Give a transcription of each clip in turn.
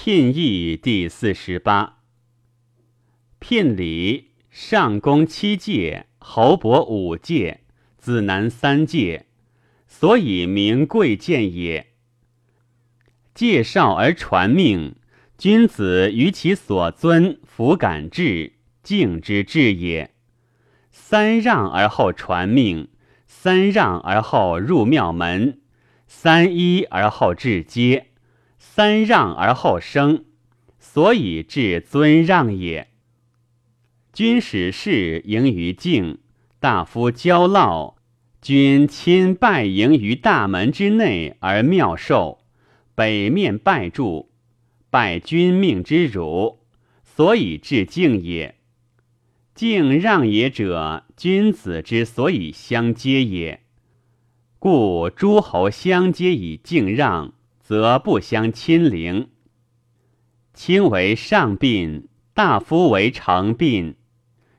聘义第四十八。聘礼，上宫七届，侯伯五届，子男三届，所以名贵贱也。介绍而传命，君子于其所尊，弗敢至，敬之至也。三让而后传命，三让而后入庙门，三揖而后至阶。三让而后生，所以至尊让也。君使士迎于境，大夫交烙，君亲拜迎于大门之内而庙受，北面拜祝，拜君命之辱，所以至敬也。敬让也者，君子之所以相接也。故诸侯相接以敬让。则不相亲陵。卿为上宾，大夫为承宾，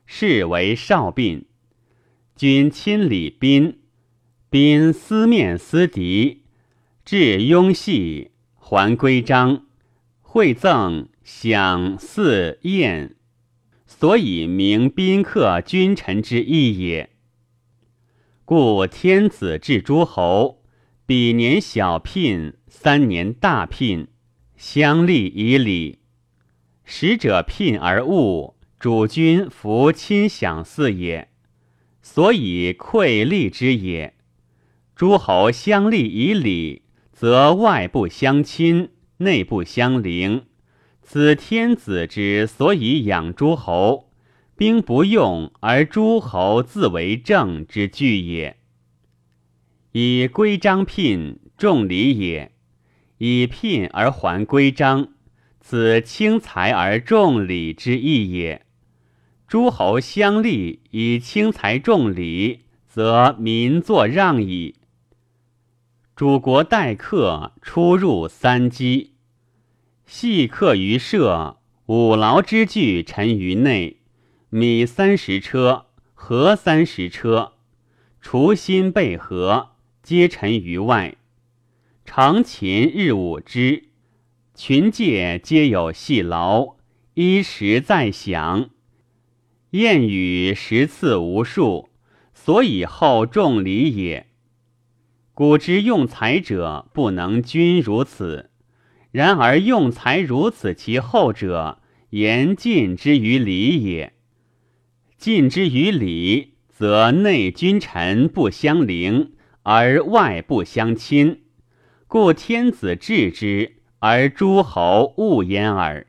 士为少宾。君亲礼宾，宾思面思敌，至雍系，还规章，会赠，享祀宴，所以名宾客君臣之义也。故天子至诸侯。比年小聘，三年大聘，相立以礼。使者聘而恶，主君弗亲享祀也，所以馈立之也。诸侯相立以礼，则外不相亲，内不相邻。此天子之所以养诸侯，兵不用而诸侯自为政之具也。以规章聘，重礼也；以聘而还规章，此轻财而重礼之意也。诸侯相立以轻财重礼，则民作让矣。主国待客，出入三机，细客于舍，五劳之具陈于内，米三十车，禾三十车，除心备禾。皆陈于外，常勤日五之，群介皆有细劳，衣食在享。谚语十次无数，所以后重礼也。古之用财者不能均如此，然而用财如此其后者，言尽之于礼也。尽之于礼，则内君臣不相邻。而外不相亲，故天子治之，而诸侯恶焉耳。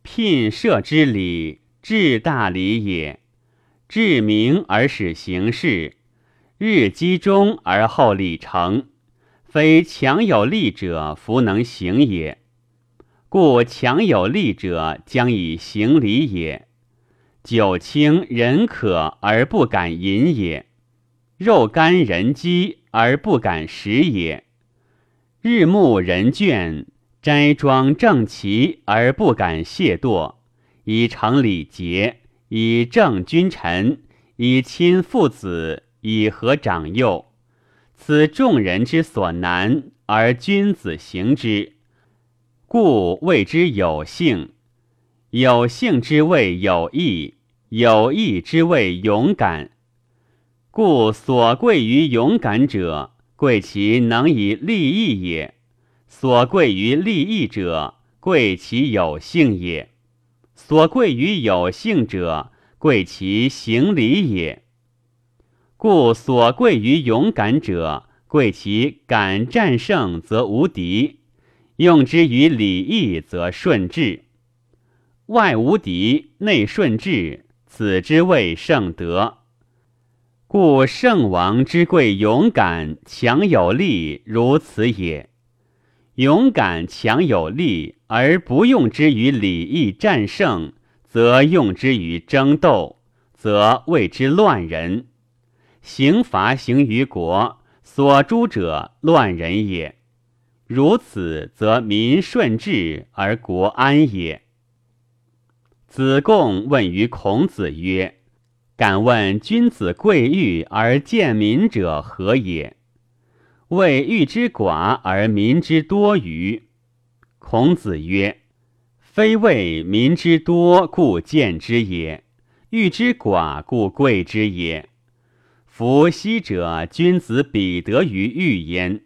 聘射之礼，至大礼也。至明而使行事，日积中而后礼成，非强有力者弗能行也。故强有力者将以行礼也。酒清人渴而不敢饮也。肉干人饥而不敢食也，日暮人倦，斋庄正齐而不敢懈惰，以成礼节，以正君臣，以亲父子，以和长幼。此众人之所难，而君子行之，故谓之有幸。有幸之谓有义，有义之谓勇敢。故所贵于勇敢者，贵其能以利益也；所贵于利益者，贵其有幸也；所贵于有幸者，贵其行礼也。故所贵于勇敢者，贵其敢战胜则无敌；用之于礼义则顺治。外无敌，内顺治，此之谓圣德。故圣王之贵，勇敢强有力，如此也。勇敢强有力，而不用之于礼义战胜，则用之于争斗，则谓之乱人。刑罚行于国，所诛者乱人也。如此，则民顺治而国安也。子贡问于孔子曰。敢问君子贵欲而贱民者何也？谓欲之寡而民之多于。孔子曰：“非谓民之多故贱之也，欲之寡故贵之也。夫昔者，君子比德于欲焉。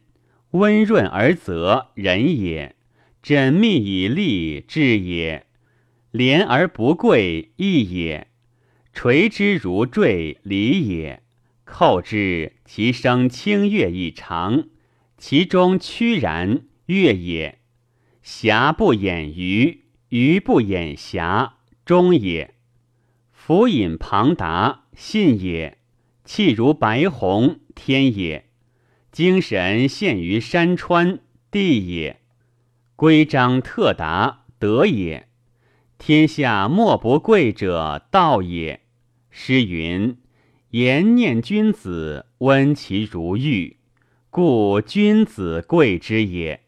温润而泽，仁也；缜密以利，智也；廉而不贵，义也；垂之如坠，礼也；扣之，其声清悦以长，其中屈然，悦也。瑕不掩瑜，瑜不掩瑕，中也。浮隐庞达，信也；气如白虹，天也；精神现于山川，地也；规章特达，德也。天下莫不贵者，道也。诗云：“言念君子，温其如玉，故君子贵之也。”